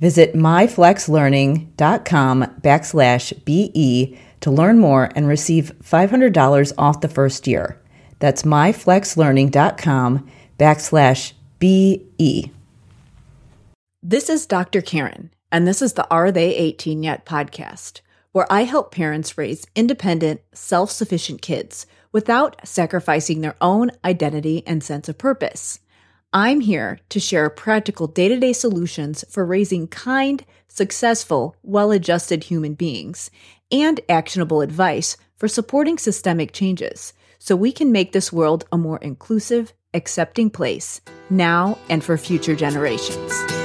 Visit myflexlearning.com backslash BE to learn more and receive $500 off the first year. That's myflexlearning.com backslash BE. This is Dr. Karen, and this is the Are They 18 Yet podcast, where I help parents raise independent, self sufficient kids without sacrificing their own identity and sense of purpose. I'm here to share practical day to day solutions for raising kind, successful, well adjusted human beings and actionable advice for supporting systemic changes so we can make this world a more inclusive, accepting place now and for future generations.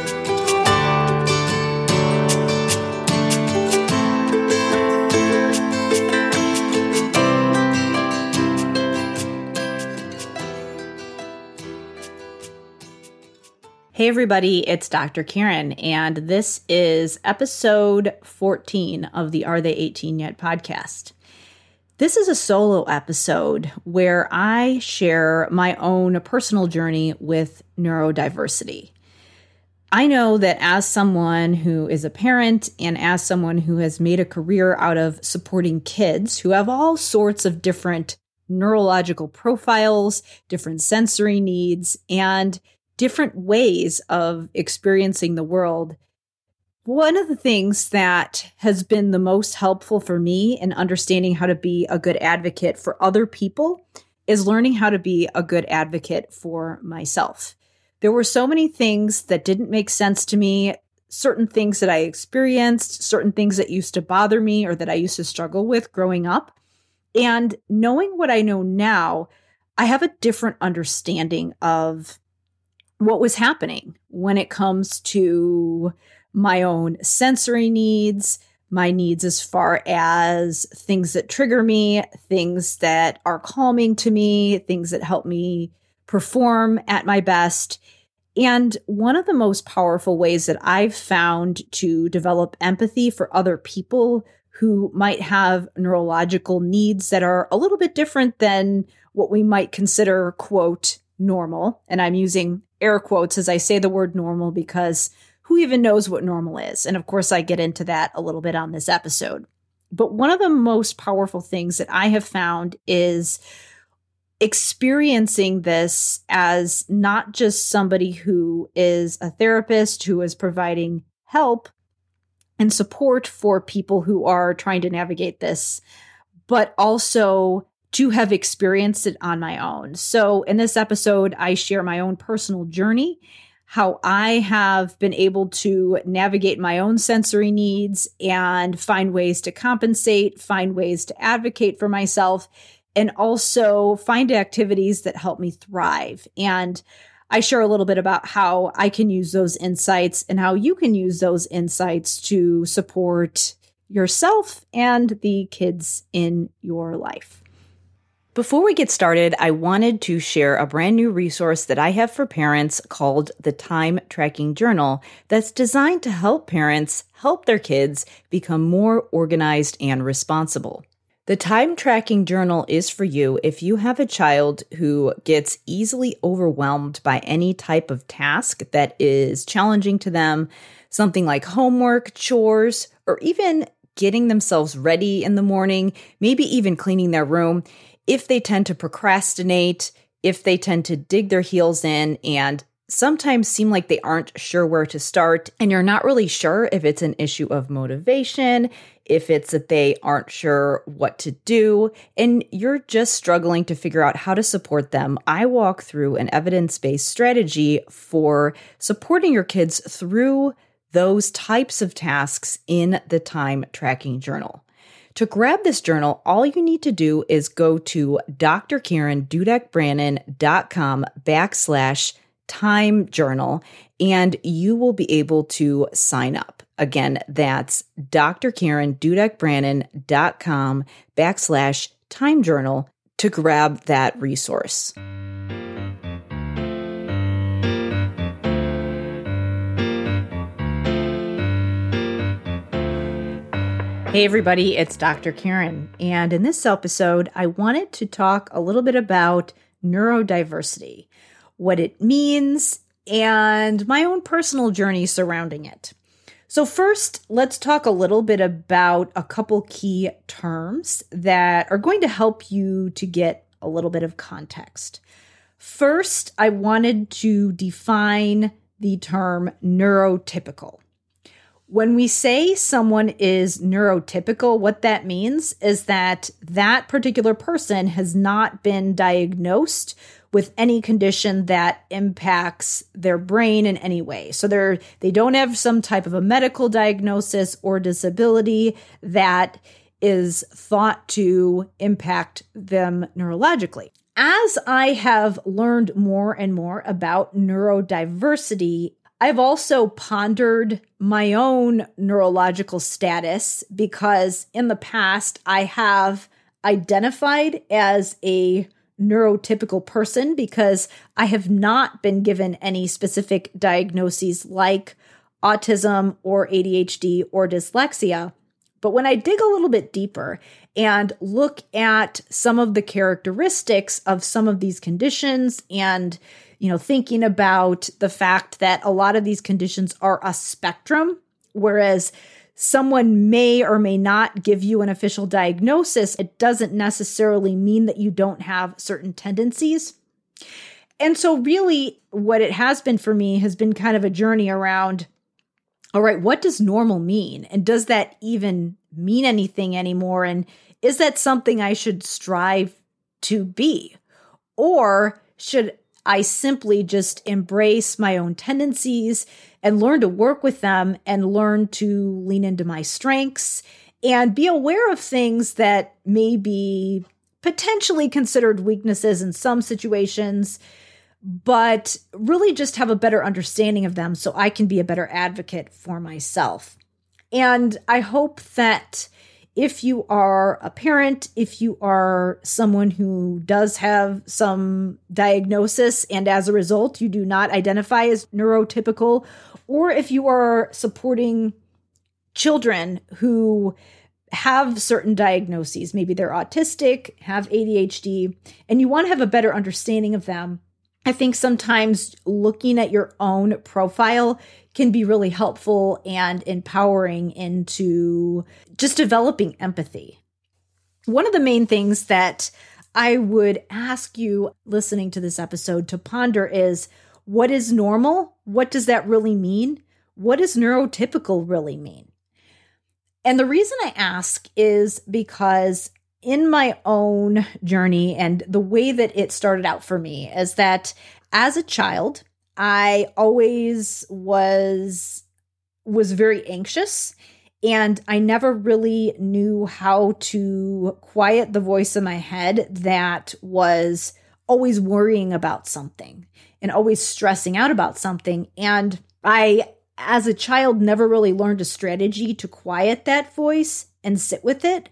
Hey, everybody, it's Dr. Karen, and this is episode 14 of the Are They 18 Yet podcast. This is a solo episode where I share my own personal journey with neurodiversity. I know that as someone who is a parent and as someone who has made a career out of supporting kids who have all sorts of different neurological profiles, different sensory needs, and different ways of experiencing the world. One of the things that has been the most helpful for me in understanding how to be a good advocate for other people is learning how to be a good advocate for myself. There were so many things that didn't make sense to me, certain things that I experienced, certain things that used to bother me or that I used to struggle with growing up. And knowing what I know now, I have a different understanding of what was happening when it comes to my own sensory needs, my needs as far as things that trigger me, things that are calming to me, things that help me perform at my best. And one of the most powerful ways that I've found to develop empathy for other people who might have neurological needs that are a little bit different than what we might consider, quote, normal. And I'm using air quotes as I say the word normal because who even knows what normal is? And of course, I get into that a little bit on this episode. But one of the most powerful things that I have found is experiencing this as not just somebody who is a therapist who is providing help and support for people who are trying to navigate this, but also to have experienced it on my own. So, in this episode, I share my own personal journey, how I have been able to navigate my own sensory needs and find ways to compensate, find ways to advocate for myself, and also find activities that help me thrive. And I share a little bit about how I can use those insights and how you can use those insights to support yourself and the kids in your life. Before we get started, I wanted to share a brand new resource that I have for parents called the Time Tracking Journal that's designed to help parents help their kids become more organized and responsible. The time tracking journal is for you if you have a child who gets easily overwhelmed by any type of task that is challenging to them, something like homework, chores, or even getting themselves ready in the morning, maybe even cleaning their room. If they tend to procrastinate, if they tend to dig their heels in and sometimes seem like they aren't sure where to start, and you're not really sure if it's an issue of motivation, if it's that they aren't sure what to do, and you're just struggling to figure out how to support them, I walk through an evidence based strategy for supporting your kids through those types of tasks in the time tracking journal. To grab this journal, all you need to do is go to drkarendudekbrannon.com backslash time journal and you will be able to sign up. Again, that's drkarendudekbrannon.com backslash time journal to grab that resource. Hey, everybody, it's Dr. Karen. And in this episode, I wanted to talk a little bit about neurodiversity what it means, and my own personal journey surrounding it. So, first, let's talk a little bit about a couple key terms that are going to help you to get a little bit of context. First, I wanted to define the term neurotypical. When we say someone is neurotypical, what that means is that that particular person has not been diagnosed with any condition that impacts their brain in any way. So they're they don't have some type of a medical diagnosis or disability that is thought to impact them neurologically. As I have learned more and more about neurodiversity, I've also pondered my own neurological status because in the past I have identified as a neurotypical person because I have not been given any specific diagnoses like autism or ADHD or dyslexia. But when I dig a little bit deeper and look at some of the characteristics of some of these conditions and you know thinking about the fact that a lot of these conditions are a spectrum whereas someone may or may not give you an official diagnosis, it doesn't necessarily mean that you don't have certain tendencies. And so, really, what it has been for me has been kind of a journey around all right, what does normal mean? And does that even mean anything anymore? And is that something I should strive to be? Or should I simply just embrace my own tendencies and learn to work with them and learn to lean into my strengths and be aware of things that may be potentially considered weaknesses in some situations, but really just have a better understanding of them so I can be a better advocate for myself. And I hope that if you are a parent, if you are someone who does have some diagnosis and as a result you do not identify as neurotypical, or if you are supporting children who have certain diagnoses, maybe they're autistic, have ADHD, and you want to have a better understanding of them, I think sometimes looking at your own profile can be really helpful and empowering into just developing empathy. One of the main things that I would ask you listening to this episode to ponder is what is normal? What does that really mean? What does neurotypical really mean? And the reason I ask is because in my own journey and the way that it started out for me is that as a child, I always was was very anxious and I never really knew how to quiet the voice in my head that was always worrying about something and always stressing out about something and I as a child never really learned a strategy to quiet that voice and sit with it.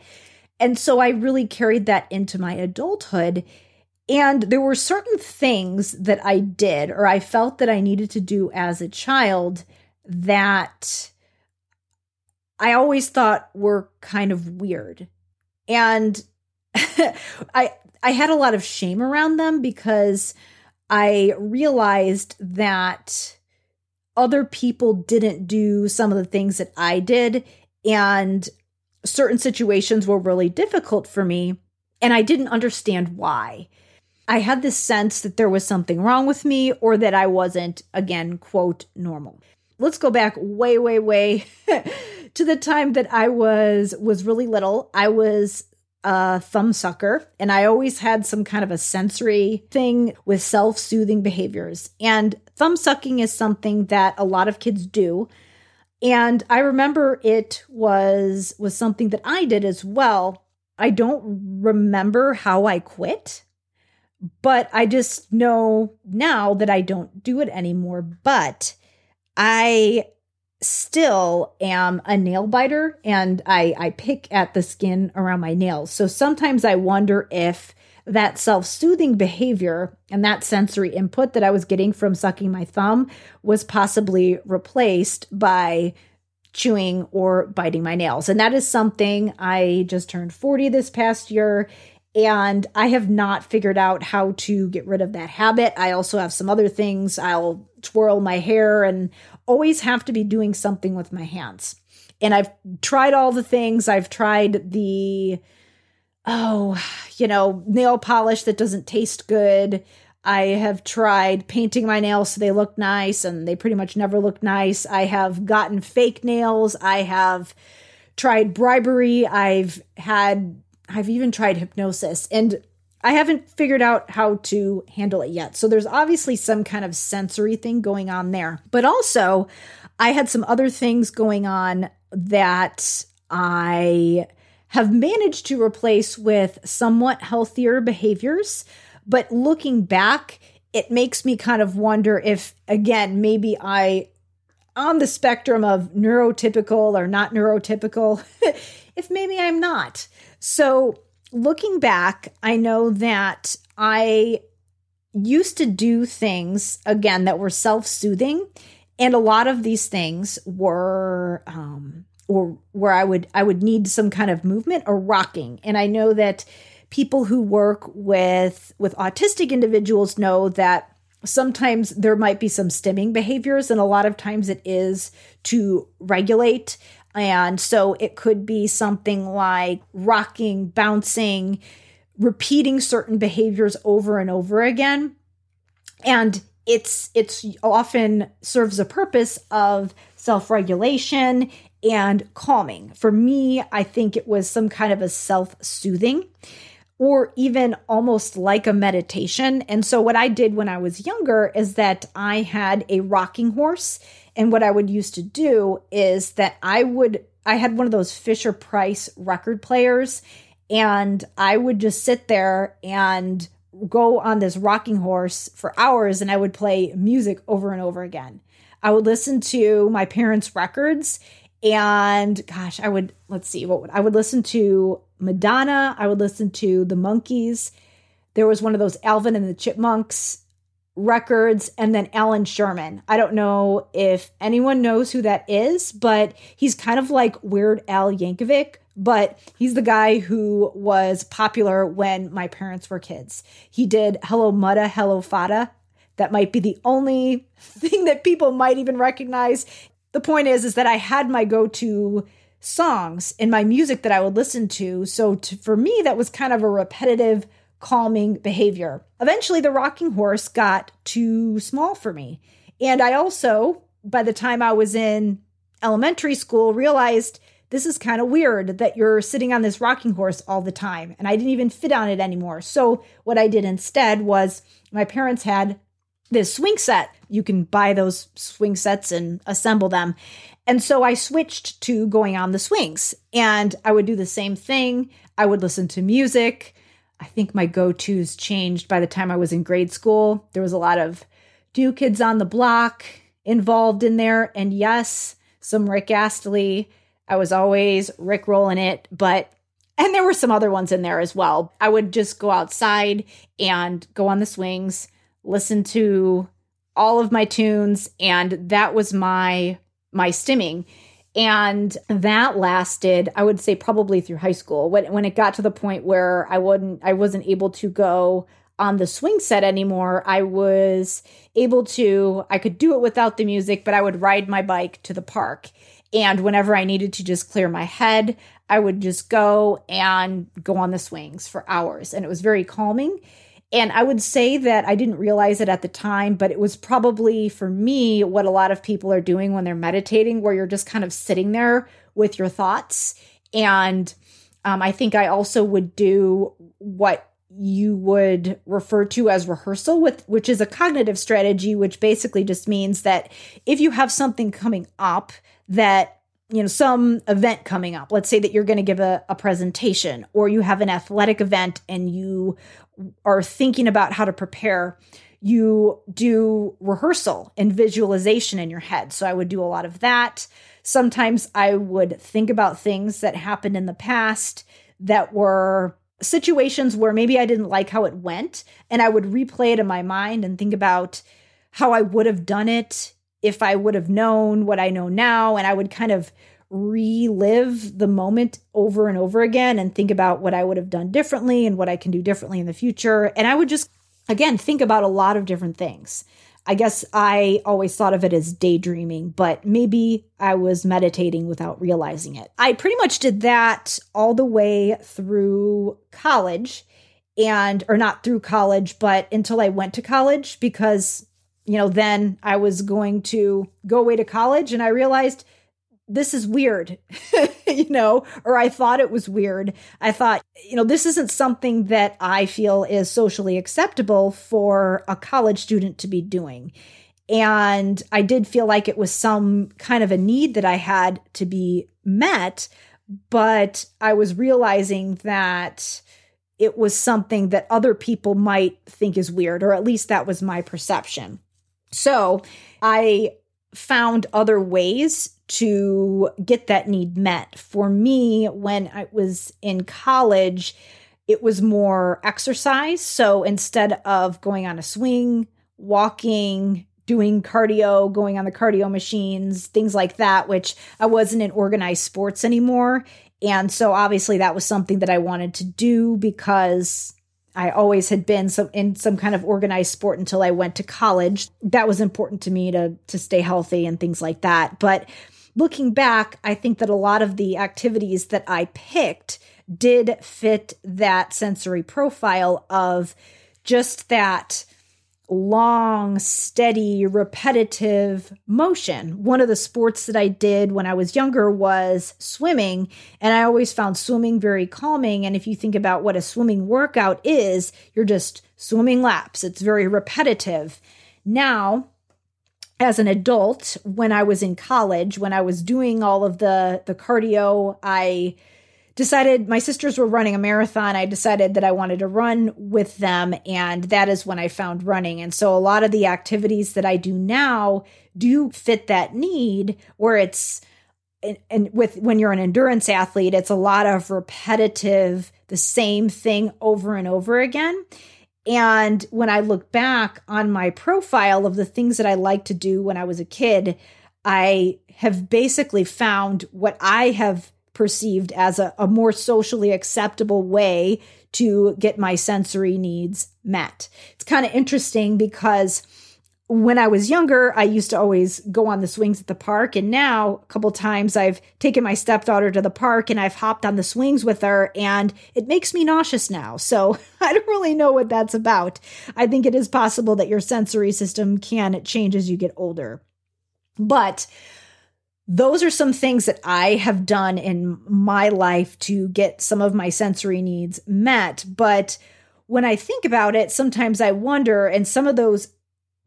And so I really carried that into my adulthood and there were certain things that I did or I felt that I needed to do as a child that I always thought were kind of weird. And I I had a lot of shame around them because I realized that other people didn't do some of the things that I did and certain situations were really difficult for me and I didn't understand why. I had this sense that there was something wrong with me or that I wasn't, again, quote, normal. Let's go back way, way, way to the time that I was was really little. I was a thumb sucker and I always had some kind of a sensory thing with self-soothing behaviors. And thumb sucking is something that a lot of kids do. And I remember it was was something that I did as well. I don't remember how I quit but I just know now that I don't do it anymore. But I still am a nail biter and I, I pick at the skin around my nails. So sometimes I wonder if that self soothing behavior and that sensory input that I was getting from sucking my thumb was possibly replaced by chewing or biting my nails. And that is something I just turned 40 this past year and I have not figured out how to get rid of that habit. I also have some other things. I'll twirl my hair and always have to be doing something with my hands. And I've tried all the things. I've tried the, oh, you know, nail polish that doesn't taste good. I have tried painting my nails so they look nice and they pretty much never look nice. I have gotten fake nails. I have tried bribery. I've had I've even tried hypnosis and I haven't figured out how to handle it yet. So there's obviously some kind of sensory thing going on there. But also, I had some other things going on that I have managed to replace with somewhat healthier behaviors. But looking back, it makes me kind of wonder if, again, maybe I, on the spectrum of neurotypical or not neurotypical, if maybe I'm not. So, looking back, I know that I used to do things again that were self soothing. And a lot of these things were, um, or where I would I would need some kind of movement or rocking. And I know that people who work with with autistic individuals know that sometimes there might be some stimming behaviors and a lot of times it is to regulate and so it could be something like rocking, bouncing, repeating certain behaviors over and over again. And it's it's often serves a purpose of self-regulation and calming. For me, I think it was some kind of a self-soothing or even almost like a meditation. And so what I did when I was younger is that I had a rocking horse and what I would used to do is that I would, I had one of those Fisher Price record players, and I would just sit there and go on this rocking horse for hours and I would play music over and over again. I would listen to my parents' records and gosh, I would let's see what would I would listen to Madonna, I would listen to the Monkees. There was one of those Alvin and the Chipmunks records and then Allan Sherman. I don't know if anyone knows who that is, but he's kind of like Weird Al Yankovic, but he's the guy who was popular when my parents were kids. He did Hello Muddah, Hello Faddah. That might be the only thing that people might even recognize. The point is is that I had my go-to songs in my music that I would listen to. So to, for me that was kind of a repetitive calming behavior. Eventually, the rocking horse got too small for me. And I also, by the time I was in elementary school, realized this is kind of weird that you're sitting on this rocking horse all the time. And I didn't even fit on it anymore. So, what I did instead was my parents had this swing set. You can buy those swing sets and assemble them. And so I switched to going on the swings and I would do the same thing. I would listen to music. I think my go tos changed by the time I was in grade school. There was a lot of New Kids on the Block involved in there. And yes, some Rick Astley. I was always Rick rolling it, but and there were some other ones in there as well. I would just go outside and go on the swings, listen to all of my tunes, and that was my my stimming. And that lasted, I would say probably through high school. When when it got to the point where I wouldn't I wasn't able to go on the swing set anymore, I was able to I could do it without the music, but I would ride my bike to the park. And whenever I needed to just clear my head, I would just go and go on the swings for hours. And it was very calming. And I would say that I didn't realize it at the time, but it was probably for me what a lot of people are doing when they're meditating, where you're just kind of sitting there with your thoughts. And um, I think I also would do what you would refer to as rehearsal with which is a cognitive strategy which basically just means that if you have something coming up that you know some event coming up. Let's say that you're going to give a, a presentation or you have an athletic event and you are thinking about how to prepare you do rehearsal and visualization in your head. So i would do a lot of that. Sometimes i would think about things that happened in the past that were situations where maybe i didn't like how it went and i would replay it in my mind and think about how i would have done it if I would have known what I know now, and I would kind of relive the moment over and over again and think about what I would have done differently and what I can do differently in the future. And I would just, again, think about a lot of different things. I guess I always thought of it as daydreaming, but maybe I was meditating without realizing it. I pretty much did that all the way through college and, or not through college, but until I went to college because you know, then I was going to go away to college and I realized this is weird, you know, or I thought it was weird. I thought, you know, this isn't something that I feel is socially acceptable for a college student to be doing. And I did feel like it was some kind of a need that I had to be met, but I was realizing that it was something that other people might think is weird, or at least that was my perception. So I found other ways to get that need met. For me, when I was in college, it was more exercise. So instead of going on a swing, walking, doing cardio, going on the cardio machines, things like that, which I wasn't in organized sports anymore. And so obviously that was something that I wanted to do because I always had been some in some kind of organized sport until I went to college. That was important to me to to stay healthy and things like that. But looking back, I think that a lot of the activities that I picked did fit that sensory profile of just that long, steady, repetitive motion. One of the sports that I did when I was younger was swimming, and I always found swimming very calming. And if you think about what a swimming workout is, you're just swimming laps, it's very repetitive. Now, as an adult, when I was in college, when I was doing all of the the cardio, I decided my sisters were running a marathon. I decided that I wanted to run with them. And that is when I found running. And so a lot of the activities that I do now do fit that need where it's, and, with when you're an endurance athlete, it's a lot of repetitive, the same thing over and over again. And when I look back on my profile of the things that I like to do when I was a kid, I have basically found what I have perceived as a, a more socially acceptable way to get my sensory needs met. It's kind of interesting because when I was younger, I used to always go on the swings at the park. And now, a couple times, I've taken my stepdaughter to the park and I've hopped on the swings with her, and it makes me nauseous now. So I don't really know what that's about. I think it is possible that your sensory system can change as you get older. But those are some things that I have done in my life to get some of my sensory needs met. But when I think about it, sometimes I wonder, and some of those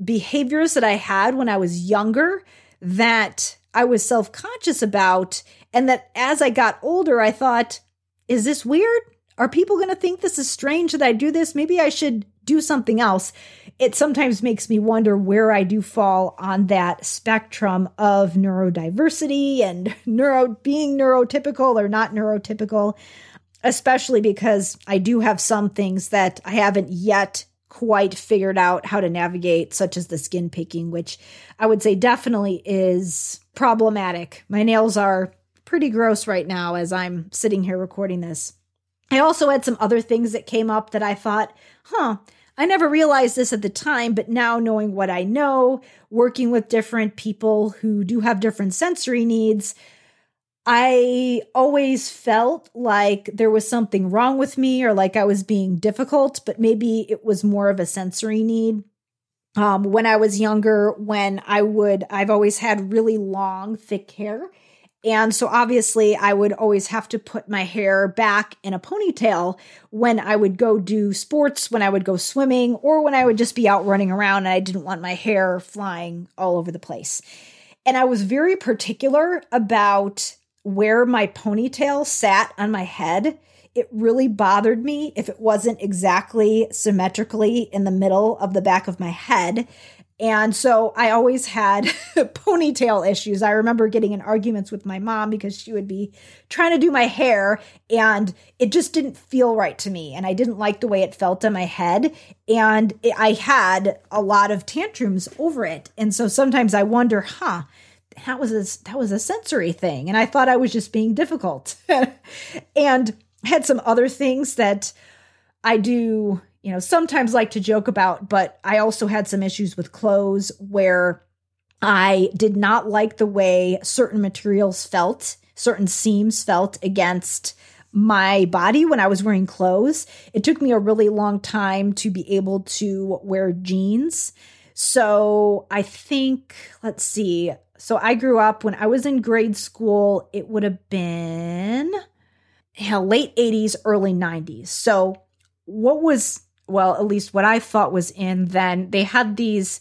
behaviors that I had when I was younger that I was self conscious about, and that as I got older, I thought, is this weird? Are people going to think this is strange that I do this? Maybe I should do something else it sometimes makes me wonder where I do fall on that spectrum of neurodiversity and neuro being neurotypical or not neurotypical, especially because I do have some things that I haven't yet quite figured out how to navigate, such as the skin picking, which I would say definitely is problematic. My nails are pretty gross right now as I'm sitting here recording this. I also had some other things that came up that I thought, huh, I never realized this at the time, but now knowing what I know, working with different people who do have different sensory needs, I always felt like there was something wrong with me or like I was being difficult, but maybe it was more of a sensory need. Um, when I was younger, when I would, I've always had really long, thick hair. And so obviously, I would always have to put my hair back in a ponytail when I would go do sports, when I would go swimming, or when I would just be out running around and I didn't want my hair flying all over the place. And I was very particular about where my ponytail sat on my head. It really bothered me if it wasn't exactly symmetrically in the middle of the back of my head. And so I always had ponytail issues. I remember getting in arguments with my mom because she would be trying to do my hair and it just didn't feel right to me. And I didn't like the way it felt on my head. And I had a lot of tantrums over it. And so sometimes I wonder, huh, that was a, that was a sensory thing and i thought i was just being difficult and had some other things that i do you know sometimes like to joke about but i also had some issues with clothes where i did not like the way certain materials felt certain seams felt against my body when I was wearing clothes. It took me a really long time to be able to wear jeans. So I think, let's see, so I grew up when I was in grade school, it would have been late 80s, early 90s. So what was, well, at least what I thought was in then, they had these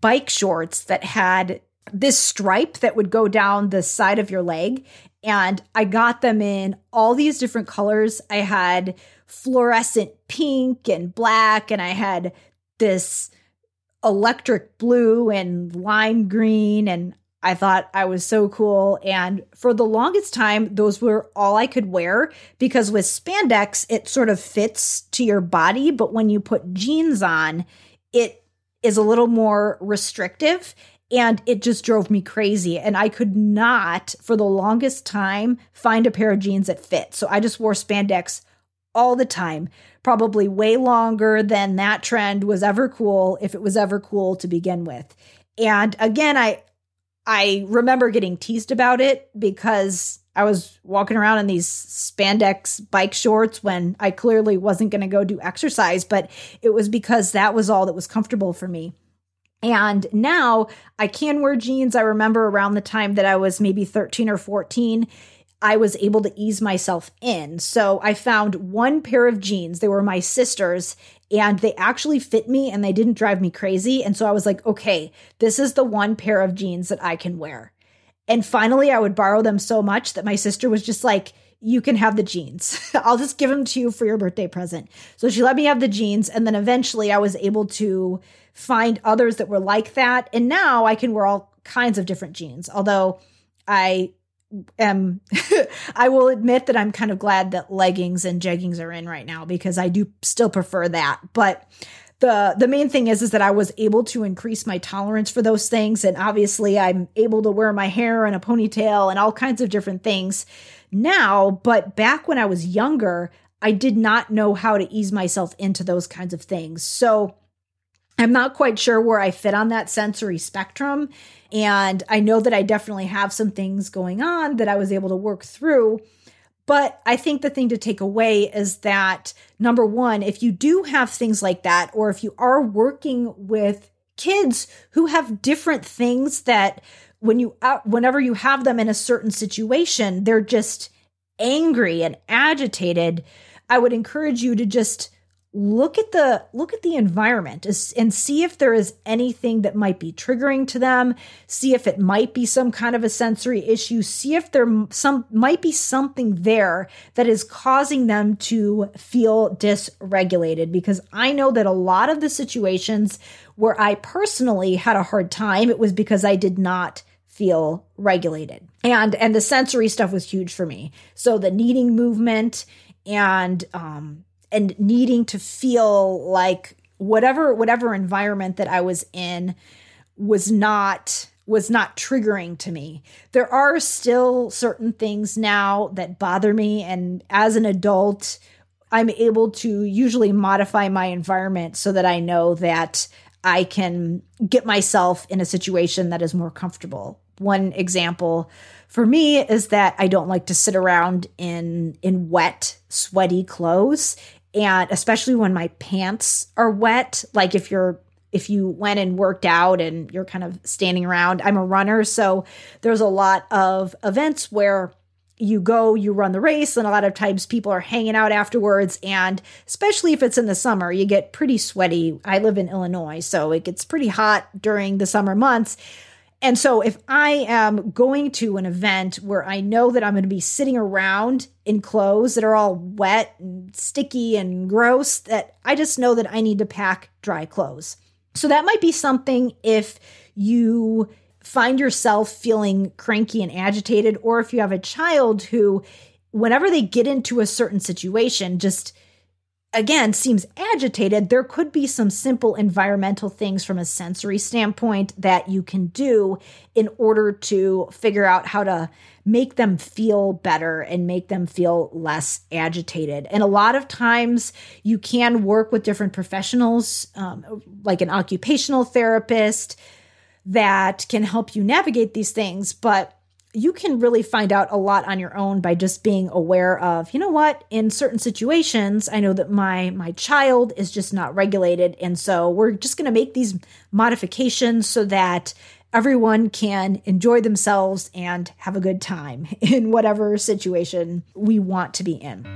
bike shorts that had this stripe that would go down the side of your leg. And I got them in all these different colors. I had fluorescent pink and black, and I had this electric blue and lime green and I thought I was so cool. And for the longest time, those were all I could wear because with spandex, it sort of fits to your body. But when you put jeans on, it is a little more restrictive. And it just drove me crazy. And I could not, for the longest time, find a pair of jeans that fit. So I just wore spandex all the time, probably way longer than that trend was ever cool, if it was ever cool to begin with. And again, I I remember getting teased about it because I was walking around in these spandex bike shorts when I clearly wasn't going to go do exercise, but it was because that was all that was comfortable for me. And now I can wear jeans. I remember around the time that I was maybe 13 or 14, I was able to ease myself in. So I found one pair of jeans. They were my sister's and they actually fit me and they didn't drive me crazy. And so I was like, okay, this is the one pair of jeans that I can wear. And finally, I would borrow them so much that my sister was just like, you can have the jeans. I'll just give them to you for your birthday present. So she let me have the jeans. And then eventually I was able to find others that were like that. And now I can wear all kinds of different jeans. Although I am um, I will admit that I'm kind of glad that leggings and jeggings are in right now because I do still prefer that. But the the main thing is is that I was able to increase my tolerance for those things and obviously I'm able to wear my hair in a ponytail and all kinds of different things now, but back when I was younger, I did not know how to ease myself into those kinds of things. So I'm not quite sure where I fit on that sensory spectrum. And I know that I definitely have some things going on that I was able to work through. But I think the thing to take away is that number one, if you do have things like that, or if you are working with kids who have different things that when you uh, whenever you have them in a certain situation they're just angry and agitated i would encourage you to just look at the look at the environment and see if there is anything that might be triggering to them. See if it might be some kind of a sensory issue. See if there some might be something there that is causing them to feel dysregulated because i know that a lot of the situations where i personally had a hard time it was because i did not feel regulated. And and the sensory stuff was huge for me. So the needing movement and um and needing to feel like whatever whatever environment that I was in was not was not triggering to me. There are still certain things now that bother me and as an adult I'm able to usually modify my environment so that I know that I can get myself in a situation that is more comfortable. One example for me is that I don't like to sit around in in wet, sweaty clothes and especially when my pants are wet, like if you're if you went and worked out and you're kind of standing around. I'm a runner, so there's a lot of events where you go, you run the race, and a lot of times people are hanging out afterwards. And especially if it's in the summer, you get pretty sweaty. I live in Illinois, so it gets pretty hot during the summer months. And so if I am going to an event where I know that I'm going to be sitting around in clothes that are all wet and sticky and gross, that I just know that I need to pack dry clothes. So that might be something if you find yourself feeling cranky and agitated, or if you have a child who, whenever they get into a certain situation, just again seems agitated, there could be some simple environmental things from a sensory standpoint that you can do in order to figure out how to make them feel better and make them feel less agitated. And a lot of times you can work with different professionals, um, like an occupational therapist that can help you navigate these things, but you can really find out a lot on your own by just being aware of you know what in certain situations i know that my my child is just not regulated. And so we're just going to make these modifications so that everyone can enjoy themselves and have a good time in whatever situation we want to be in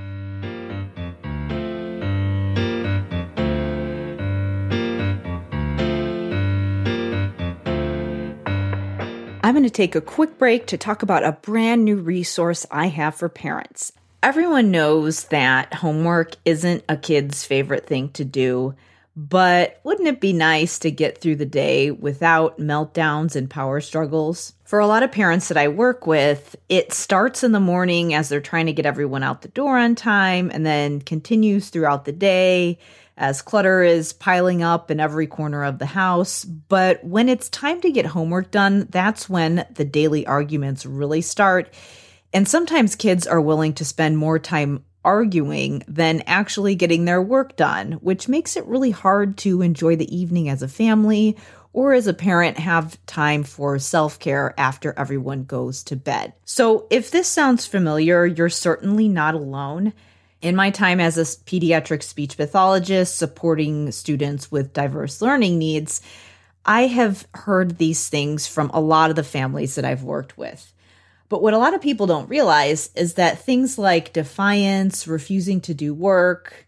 going to take a quick break to talk about a brand new resource I have for parents. Everyone knows that homework isn't a kid's favorite thing to do, but wouldn't it be nice to get through the day without meltdowns and power struggles? For a lot of parents that I work with, it starts in the morning as they're trying to get everyone out the door on time and then continues throughout the day as clutter is piling up in every corner of the house. But when it's time to get homework done, that's when the daily arguments really start. And sometimes kids are willing to spend more time arguing than actually getting their work done, which makes it really hard to enjoy the evening as a family or as a parent have time for self care after everyone goes to bed. So, if this sounds familiar, you're certainly not alone. In my time as a pediatric speech pathologist supporting students with diverse learning needs, I have heard these things from a lot of the families that I've worked with. But what a lot of people don't realize is that things like defiance, refusing to do work,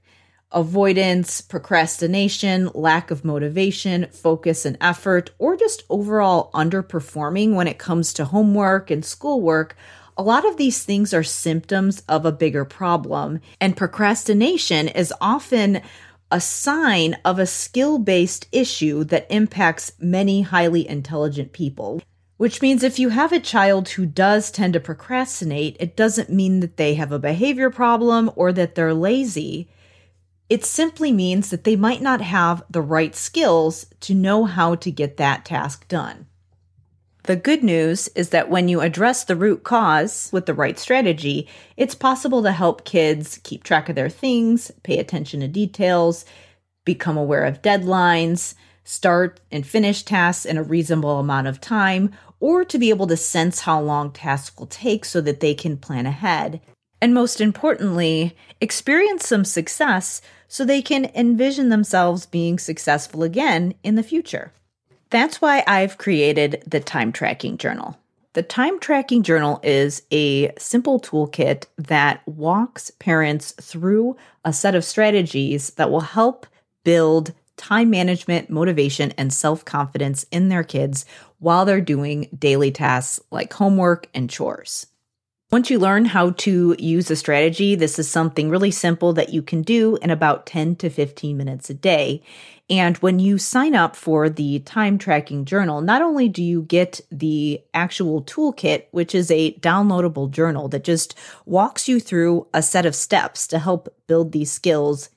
avoidance, procrastination, lack of motivation, focus, and effort, or just overall underperforming when it comes to homework and schoolwork a lot of these things are symptoms of a bigger problem, and procrastination is often a sign of a skill based issue that impacts many highly intelligent people. Which means if you have a child who does tend to procrastinate, it doesn't mean that they have a behavior problem or that they're lazy. It simply means that they might not have the right skills to know how to get that task done. The good news is that when you address the root cause with the right strategy, it's possible to help kids keep track of their things, pay attention to details, become aware of deadlines, start and finish tasks in a reasonable amount of time, or to be able to sense how long tasks will take so that they can plan ahead. And most importantly, experience some success so they can envision themselves being successful again in the future. That's why I've created the time tracking journal. The time tracking journal is a simple toolkit that walks parents through a set of strategies that will help build time management, motivation, and self confidence in their kids while they're doing daily tasks like homework and chores. Once you learn how to use a strategy, this is something really simple that you can do in about 10 to 15 minutes a day. And when you sign up for the time tracking journal, not only do you get the actual toolkit, which is a downloadable journal that just walks you through a set of steps to help build these skills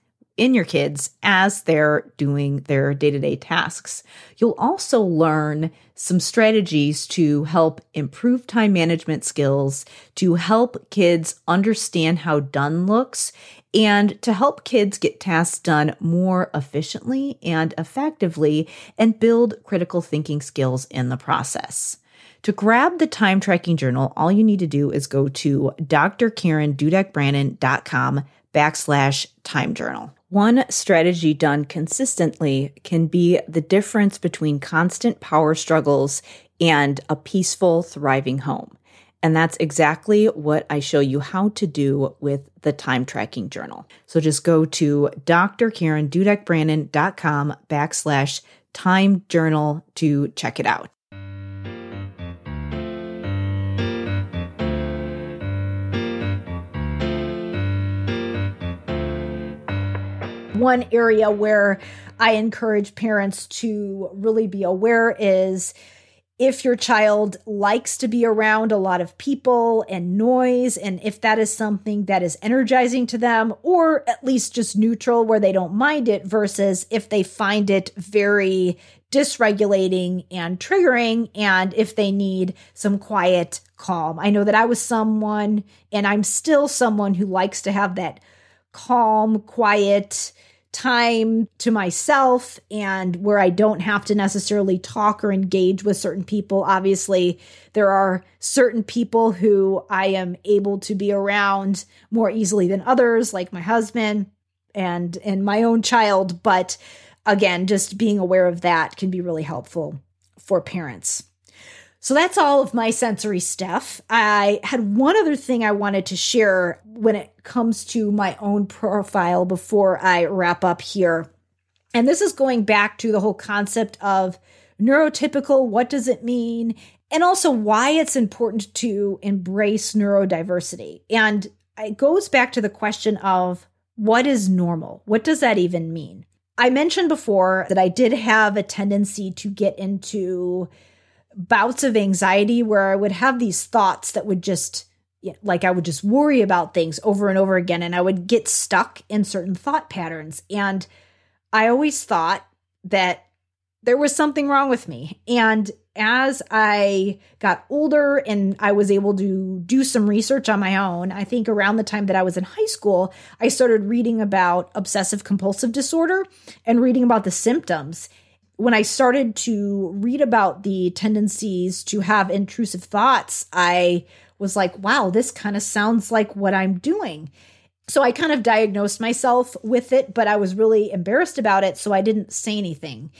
in your kids as they're doing their day to day tasks. You'll also learn some strategies to help improve time management skills, to help kids understand how done looks, and to help kids get tasks done more efficiently and effectively and build critical thinking skills in the process. To grab the time tracking journal, all you need to do is go to drkarendudekbrannon.com backslash time journal. One strategy done consistently can be the difference between constant power struggles and a peaceful, thriving home. And that's exactly what I show you how to do with the time tracking journal. So just go to drkarendudekbrannon.com backslash time journal to check it out. One area where I encourage parents to really be aware is if your child likes to be around a lot of people and noise, and if that is something that is energizing to them, or at least just neutral where they don't mind it, versus if they find it very dysregulating and triggering, and if they need some quiet calm. I know that I was someone, and I'm still someone who likes to have that calm, quiet, time to myself and where I don't have to necessarily talk or engage with certain people. Obviously, there are certain people who I am able to be around more easily than others, like my husband and and my own child, but again, just being aware of that can be really helpful for parents. So that's all of my sensory stuff. I had one other thing I wanted to share when it comes to my own profile before I wrap up here. And this is going back to the whole concept of neurotypical what does it mean? And also why it's important to embrace neurodiversity. And it goes back to the question of what is normal? What does that even mean? I mentioned before that I did have a tendency to get into bouts of anxiety where I would have these thoughts that would just like I would just worry about things over and over again and I would get stuck in certain thought patterns. And I always thought that there was something wrong with me. And as I got older and I was able to do some research on my own, I think around the time that I was in high school, I started reading about obsessive compulsive disorder and reading about the symptoms when I started to read about the tendencies to have intrusive thoughts, I was like, wow, this kind of sounds like what I'm doing. So I kind of diagnosed myself with it, but I was really embarrassed about it. So I didn't say anything.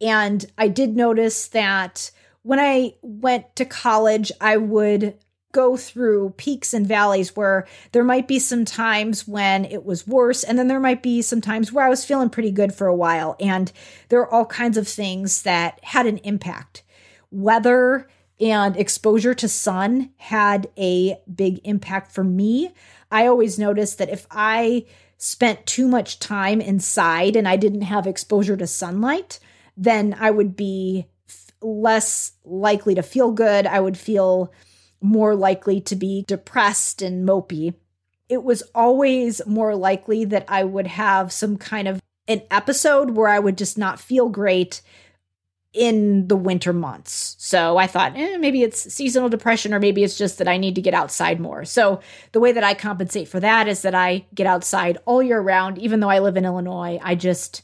And I did notice that when I went to college, I would go through peaks and valleys where there might be some times when it was worse and then there might be some times where I was feeling pretty good for a while and there are all kinds of things that had an impact. Weather and exposure to sun had a big impact for me. I always noticed that if I spent too much time inside and I didn't have exposure to sunlight, then I would be less likely to feel good. I would feel more likely to be depressed and mopey. It was always more likely that I would have some kind of an episode where I would just not feel great in the winter months. So I thought, eh, maybe it's seasonal depression, or maybe it's just that I need to get outside more. So the way that I compensate for that is that I get outside all year round. Even though I live in Illinois, I just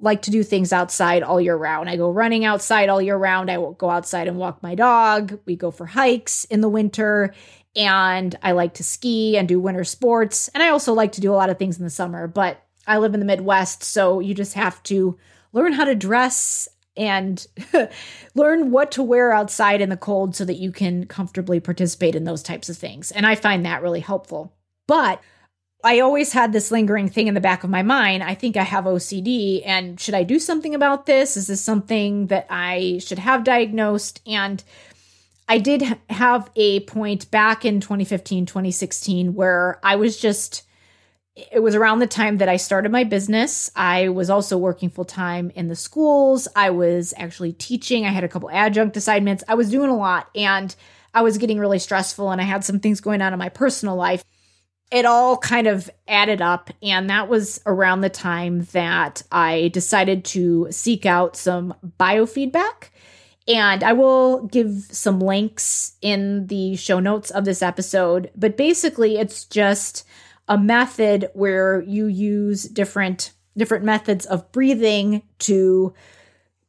like to do things outside all year round. I go running outside all year round. I will go outside and walk my dog. We go for hikes in the winter. And I like to ski and do winter sports. And I also like to do a lot of things in the summer, but I live in the Midwest. So you just have to learn how to dress and learn what to wear outside in the cold so that you can comfortably participate in those types of things. And I find that really helpful. But I always had this lingering thing in the back of my mind. I think I have OCD, and should I do something about this? Is this something that I should have diagnosed? And I did have a point back in 2015, 2016 where I was just, it was around the time that I started my business. I was also working full time in the schools. I was actually teaching. I had a couple adjunct assignments. I was doing a lot and I was getting really stressful, and I had some things going on in my personal life it all kind of added up. And that was around the time that I decided to seek out some biofeedback. And I will give some links in the show notes of this episode. But basically, it's just a method where you use different different methods of breathing to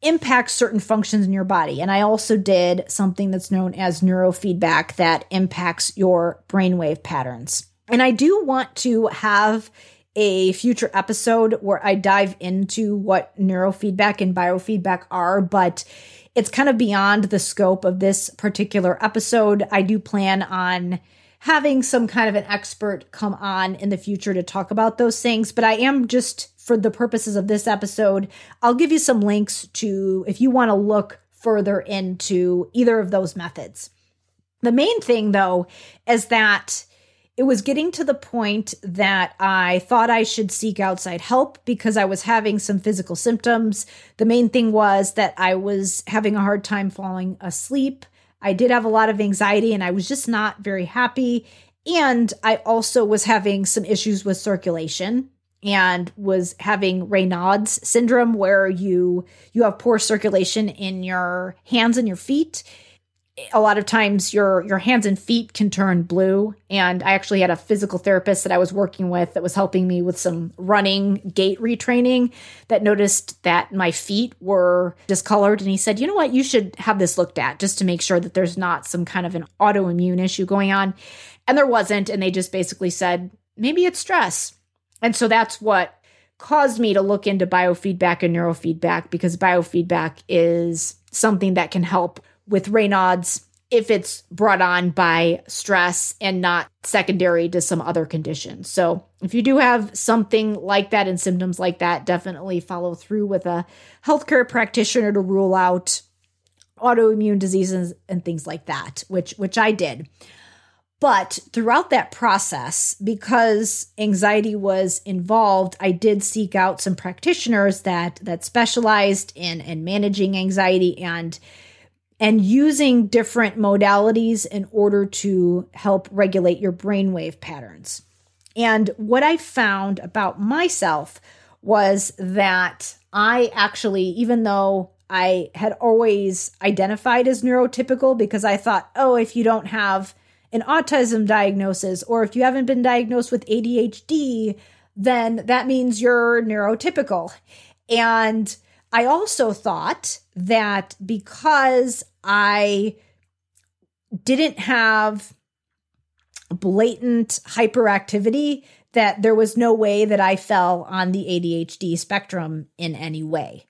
impact certain functions in your body. And I also did something that's known as neurofeedback that impacts your brainwave patterns. And I do want to have a future episode where I dive into what neurofeedback and biofeedback are, but it's kind of beyond the scope of this particular episode. I do plan on having some kind of an expert come on in the future to talk about those things, but I am just for the purposes of this episode, I'll give you some links to if you want to look further into either of those methods. The main thing though is that it was getting to the point that I thought I should seek outside help because I was having some physical symptoms. The main thing was that I was having a hard time falling asleep. I did have a lot of anxiety and I was just not very happy. And I also was having some issues with circulation and was having Raynaud's syndrome where you you have poor circulation in your hands and your feet a lot of times your your hands and feet can turn blue. And i actually had a physical therapist that i was working with that was helping me with some running gait retraining that noticed that my feet were discolored. And he said you know what? You should have this looked at just to make sure that there's not some kind of an autoimmune issue going on. And there wasn't. And they just basically said maybe it's stress. And so that's what caused me to look into biofeedback and neurofeedback because biofeedback is something that can help with Raynaud's if it's brought on by stress and not secondary to some other condition. So, if you do have something like that and symptoms like that, definitely follow through with a healthcare practitioner to rule out autoimmune diseases and things like that, which which I did. But throughout that process, because anxiety was involved, I did seek out some practitioners that that specialized in in managing anxiety and and using different modalities in order to help regulate your brainwave patterns. And what I found about myself was that I actually, even though I had always identified as neurotypical because I thought, oh, if you don't have an autism diagnosis or if you haven't been diagnosed with ADHD, then that means you're neurotypical. And I also thought that because I didn't have blatant hyperactivity, that there was no way that I fell on the ADHD spectrum in any way.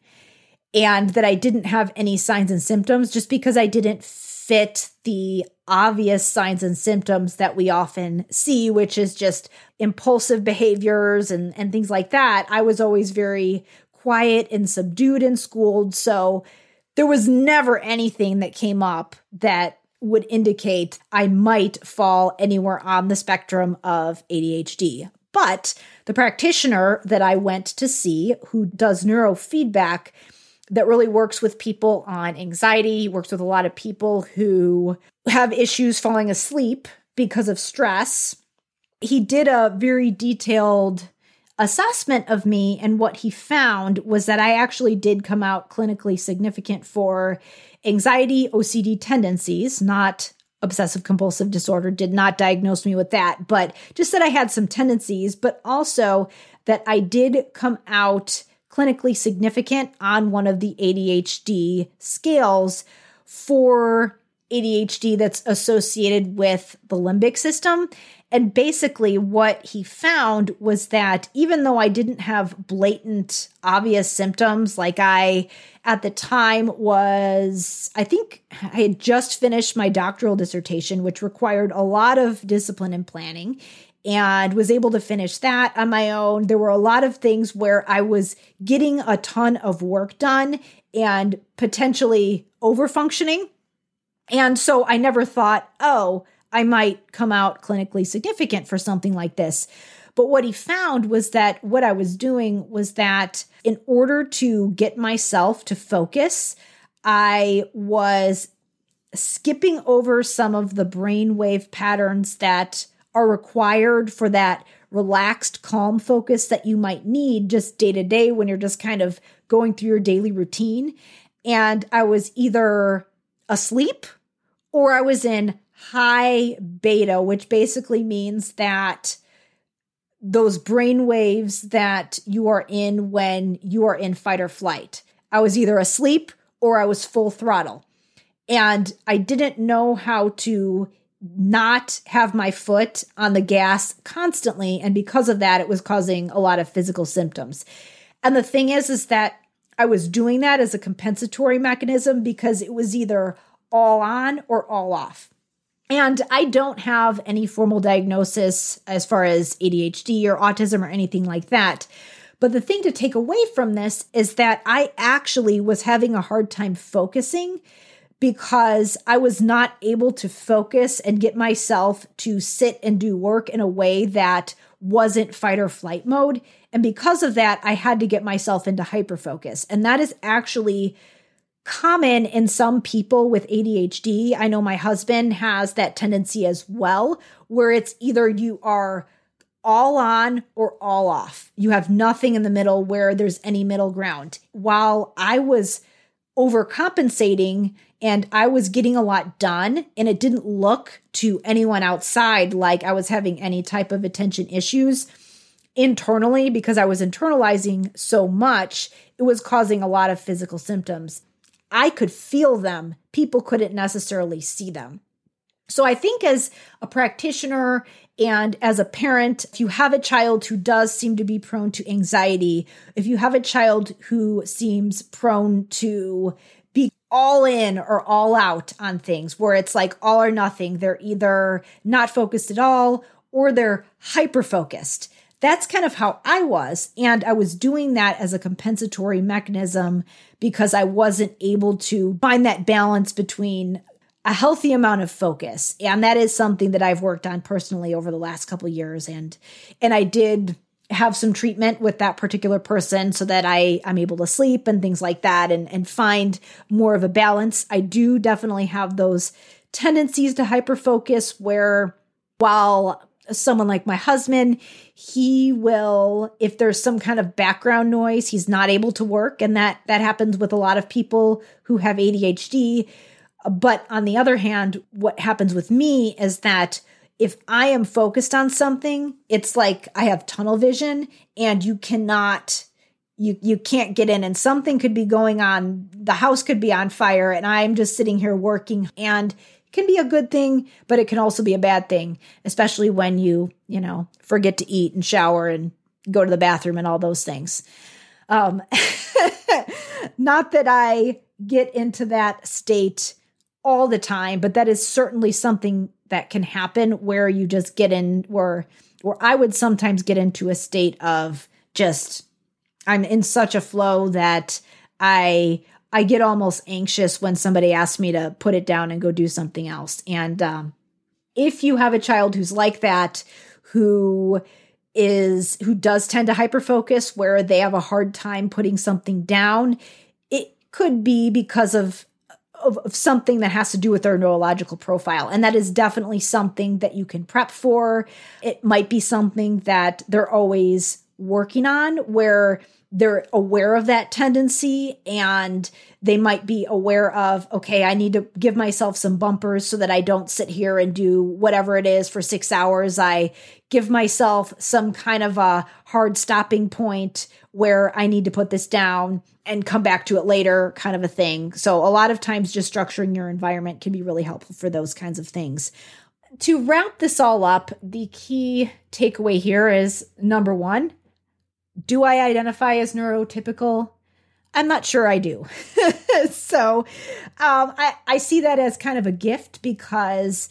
And that I didn't have any signs and symptoms just because I didn't fit the obvious signs and symptoms that we often see, which is just impulsive behaviors and, and things like that. I was always very quiet and subdued and schooled. So there was never anything that came up that would indicate I might fall anywhere on the spectrum of ADHD. But the practitioner that I went to see, who does neurofeedback, that really works with people on anxiety, works with a lot of people who have issues falling asleep because of stress. He did a very detailed assessment of me and what he found was that I actually did come out clinically significant for anxiety, OCD tendencies, not obsessive compulsive disorder, did not diagnose me with that, but just that I had some tendencies, but also that I did come out clinically significant on one of the ADHD scales for ADHD that's associated with the limbic system. And basically, what he found was that even though I didn't have blatant, obvious symptoms, like I at the time was, I think I had just finished my doctoral dissertation, which required a lot of discipline and planning, and was able to finish that on my own. There were a lot of things where I was getting a ton of work done and potentially over functioning. And so I never thought, oh, I might come out clinically significant for something like this. But what he found was that what I was doing was that in order to get myself to focus, I was skipping over some of the brainwave patterns that are required for that relaxed, calm focus that you might need just day to day when you're just kind of going through your daily routine. And I was either asleep or I was in high beta, which basically means that those brain waves that you are in when you are in fight or flight. I was either asleep or I was full throttle. And I didn't know how to not have my foot on the gas constantly. And because of that, it was causing a lot of physical symptoms. And the thing is, is that I was doing that as a compensatory mechanism because it was either all on or all off. And I don't have any formal diagnosis as far as ADHD or autism or anything like that. But the thing to take away from this is that I actually was having a hard time focusing because I was not able to focus and get myself to sit and do work in a way that wasn't fight or flight mode. And because of that, I had to get myself into hyperfocus. And that is actually common in some people with ADHD. I know my husband has that tendency as well, where it's either you are all on or all off. You have nothing in the middle where there's any middle ground. While I was overcompensating and I was getting a lot done and it didn't look to anyone outside like I was having any type of attention issues internally because I was internalizing so much, it was causing a lot of physical symptoms. I could feel them, people couldn't necessarily see them. So I think as a practitioner and as a parent, if you have a child who does seem to be prone to anxiety, if you have a child who seems prone to be all in or all out on things where it's like all or nothing. They're either not focused at all or they're hyper focused. That's kind of how I was. And I was doing that as a compensatory mechanism because I wasn't able to find that balance between a healthy amount of focus. And that is something that I've worked on personally over the last couple years. And and I did have some treatment with that particular person so that I I'm able to sleep and things like that and and find more of a balance. I do definitely have those tendencies to hyper focus where while someone like my husband, he will if there's some kind of background noise, he's not able to work. And that that happens with a lot of people who have ADHD. But on the other hand, what happens with me is that if I am focused on something, it's like I have tunnel vision and you cannot you you can't get in and something could be going on. The house could be on fire and i'm just sitting here working. And can be a good thing but it can also be a bad thing especially when you you know forget to eat and shower and go to the bathroom and all those things. Um not that i get into that state all the time but that is certainly something that can happen where you just get in where where I would sometimes get into a state of just I'm in such a flow that I I get almost anxious when somebody asks me to put it down and go do something else. And um, if you have a child who's like that, who is who does tend to hyper focus, where they have a hard time putting something down, it could be because of of, of, something that has to do with their neurological profile. And that is definitely something that you can prep for. It might be something that they're always working on where they're aware of that tendency and they might be aware of, okay, I need to give myself some bumpers so that I don't sit here and do whatever it is for six hours. I give myself some kind of a hard stopping point where I need to put this down and come back to it later, kind of a thing. So, a lot of times, just structuring your environment can be really helpful for those kinds of things. To wrap this all up, the key takeaway here is number one, do I identify as neurotypical? I'm not sure I do. so um, I, I see that as kind of a gift because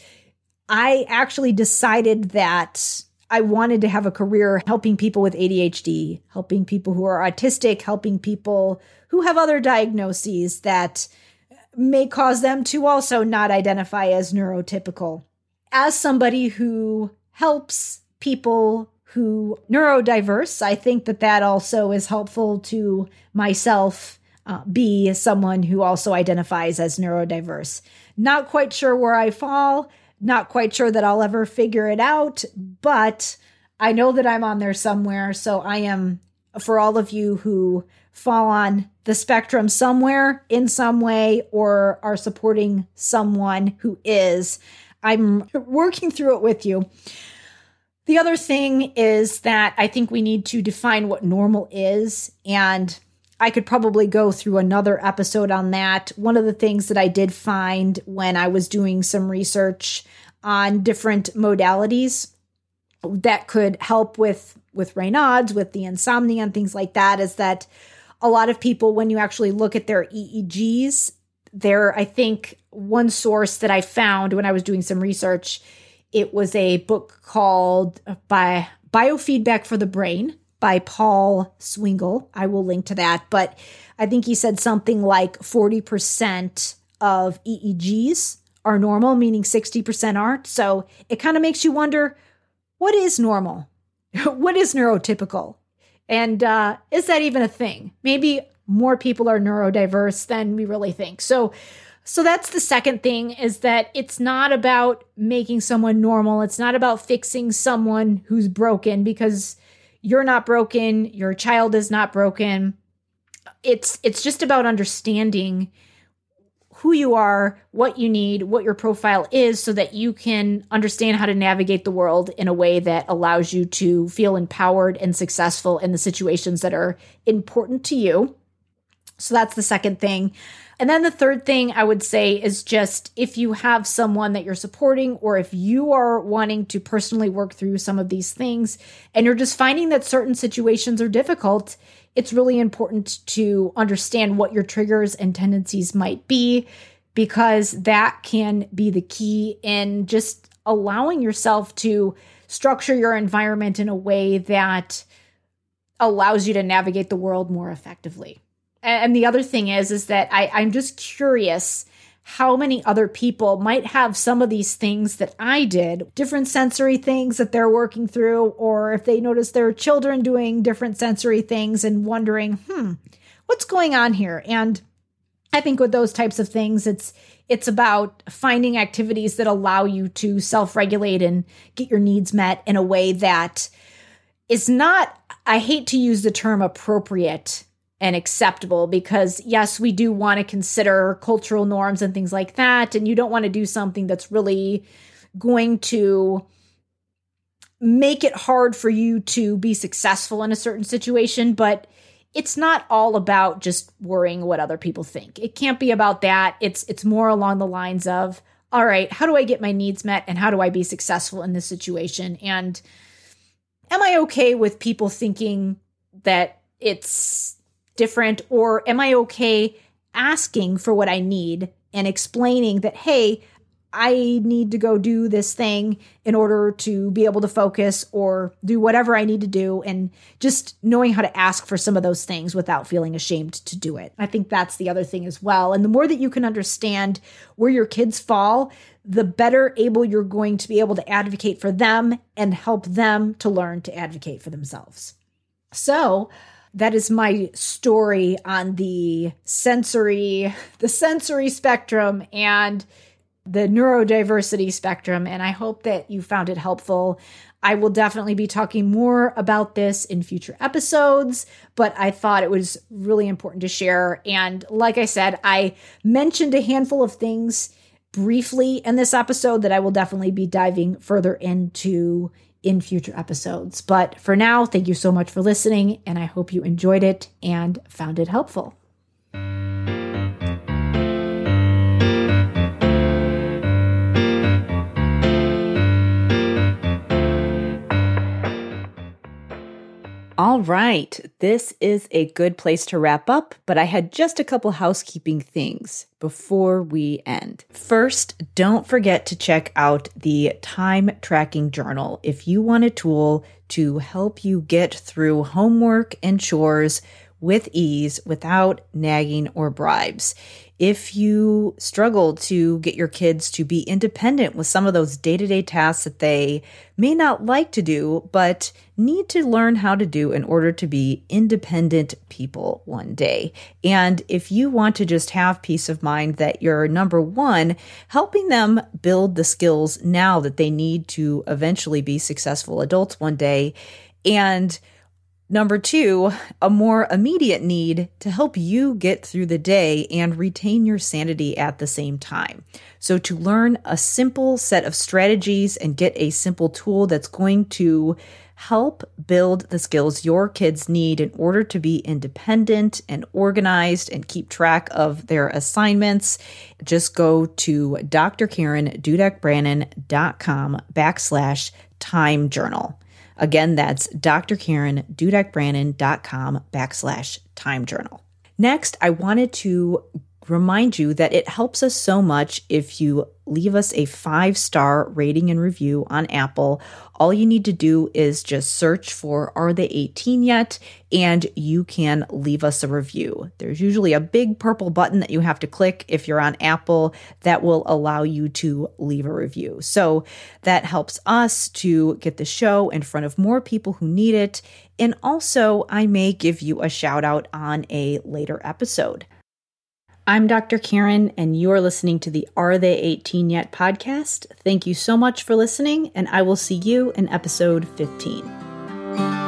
I actually decided that I wanted to have a career helping people with ADHD, helping people who are autistic, helping people who have other diagnoses that may cause them to also not identify as neurotypical. As somebody who helps people who neurodiverse, I think that that also is helpful to myself uh, be someone who also identifies as neurodiverse. Not quite sure where I fall Not quite sure that I'll ever figure it out, but I know that I'm on there somewhere. So I am, for all of you who fall on the spectrum somewhere in some way or are supporting someone who is, I'm working through it with you. The other thing is that I think we need to define what normal is. And I could probably go through another episode on that. One of the things that I did find when I was doing some research on different modalities that could help with with Raynaud's, with the insomnia and things like that is that a lot of people when you actually look at their EEGs, there I think one source that I found when I was doing some research, it was a book called uh, by Biofeedback for the Brain by Paul Swingle. I will link to that. But I think he said something like 40% of EEGs are normal, meaning 60% aren't. So it kind of makes you wonder what is normal? what is neurotypical? And uh, is that even a thing? Maybe more people are neurodiverse than we really think. So, so that's the second thing is that it's not about making someone normal. It's not about fixing someone who's broken because you're not broken, your child is not broken. It's it's just about understanding who you are, what you need, what your profile is so that you can understand how to navigate the world in a way that allows you to feel empowered and successful in the situations that are important to you. So that's the second thing. And then the third thing I would say is just if you have someone that you're supporting, or if you are wanting to personally work through some of these things and you're just finding that certain situations are difficult, it's really important to understand what your triggers and tendencies might be because that can be the key in just allowing yourself to structure your environment in a way that allows you to navigate the world more effectively and the other thing is is that I, i'm just curious how many other people might have some of these things that i did different sensory things that they're working through or if they notice their children doing different sensory things and wondering hmm what's going on here? And i think with those types of things it's it's about finding activities that allow you to self-regulate and get your needs met in a way that is not i hate to use the term appropriate and acceptable because yes we do want to consider cultural norms and things like that and you don't want to do something that's really going to make it hard for you to be successful in a certain situation but it's not all about just worrying what other people think. It can't be about that. It's it's more along the lines of all right how do i get my needs met and how do i be successful in this situation? And am i okay with people thinking that it's different or am I okay asking for what I need and explaining that, hey, I need to go do this thing in order to be able to focus or do whatever I need to do. And just knowing how to ask for some of those things without feeling ashamed to do it. I think that's the other thing as well. And the more that you can understand where your kids fall, the better able you're going to be able to advocate for them and help them to learn to advocate for themselves. So, that is my story on the sensory the sensory spectrum and the neurodiversity spectrum and i hope that you found it helpful. I will definitely be talking more about this in future episodes but i thought it was really important to share. And like i said i mentioned a handful of things briefly in this episode that i will definitely be diving further into in future episodes. But for now, thank you so much for listening, and I hope you enjoyed it and found it helpful. All right, this is a good place to wrap up, but I had just a couple housekeeping things before we end. First, don't forget to check out the time tracking journal if you want a tool to help you get through homework and chores with ease without nagging or bribes. If you struggle to get your kids to be independent with some of those day to day tasks that they may not like to do, but need to learn how to do in order to be independent people one day. And if you want to just have peace of mind that you're number one, helping them build the skills now that they need to eventually be successful adults one day. And Number two, a more immediate need to help you get through the day and retain your sanity at the same time. So, to learn a simple set of strategies and get a simple tool that's going to help build the skills your kids need in order to be independent and organized and keep track of their assignments, just go to drkarendudekbrannon.com backslash time journal. Again, that's drkarendudekbrannon.com backslash time journal. Next, I wanted to remind you that it helps us so much if you leave us a five star rating and review on Apple. All you need to do is just search for Are They 18 Yet? and you can leave us a review. There's usually a big purple button that you have to click if you're on Apple that will allow you to leave a review. So that helps us to get the show in front of more people who need it. And also, I may give you a shout out on a later episode. I'm Dr. Karen, and you're listening to the Are They 18 Yet podcast. Thank you so much for listening, and I will see you in episode 15.